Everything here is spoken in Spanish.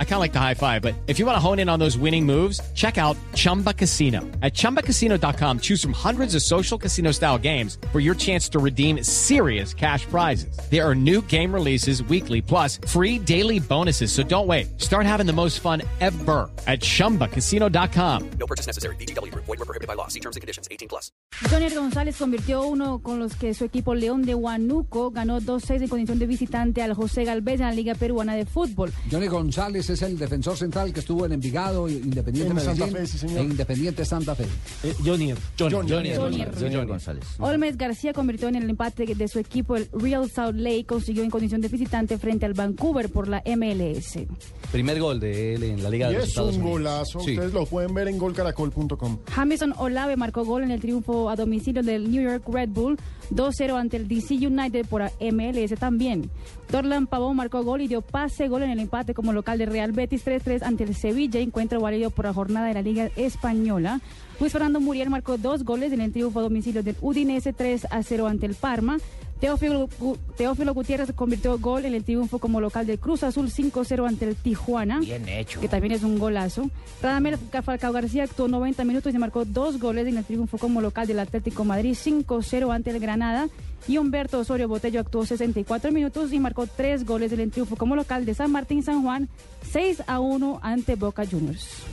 I kind of like the high five, but if you want to hone in on those winning moves, check out Chumba Casino. At chumbacasino.com, choose from hundreds of social casino style games for your chance to redeem serious cash prizes. There are new game releases weekly, plus free daily bonuses. So don't wait. Start having the most fun ever at chumbacasino.com. No purchase necessary. BGW. Void were prohibited by law. See terms and conditions. 18 plus. Jonier González convirtió uno con los que su equipo León de Huánuco ganó 2-6 en condición de visitante al José Galvez en la Liga Peruana de Fútbol. Johnny González es el defensor central que estuvo en Envigado, Independiente En Santa Medellín Fe, sí, señor. e Independiente Santa Fe. Jonier. Jonier. González. Olmes García convirtió en el empate de su equipo el Real Salt Lake consiguió en condición de visitante frente al Vancouver por la MLS. Primer gol de él en la Liga Y de los es Estados un Unidos. golazo. Sí. Ustedes lo pueden ver en golcaracol.com. Jamison Olave marcó gol en el triunfo a domicilio del New York Red Bull 2-0 ante el DC United por MLS también. Dorlan Pavón marcó gol y dio pase gol en el empate como local de Real Betis 3-3 ante el Sevilla, encuentro válido por la jornada de la Liga Española. Luis Fernando Muriel marcó dos goles en el triunfo a domicilio del Udinese 3-0 ante el Parma. Teófilo, Teófilo Gutiérrez convirtió gol en el triunfo como local del Cruz Azul 5-0 ante el Tijuana. Bien hecho. Que también es un golazo. Radamel Falcao García actuó 90 minutos y marcó dos goles en el triunfo como local del Atlético Madrid 5-0 ante el Granada. Y Humberto Osorio Botello actuó 64 minutos y marcó tres goles en el triunfo como local de San Martín San Juan 6-1 ante Boca Juniors.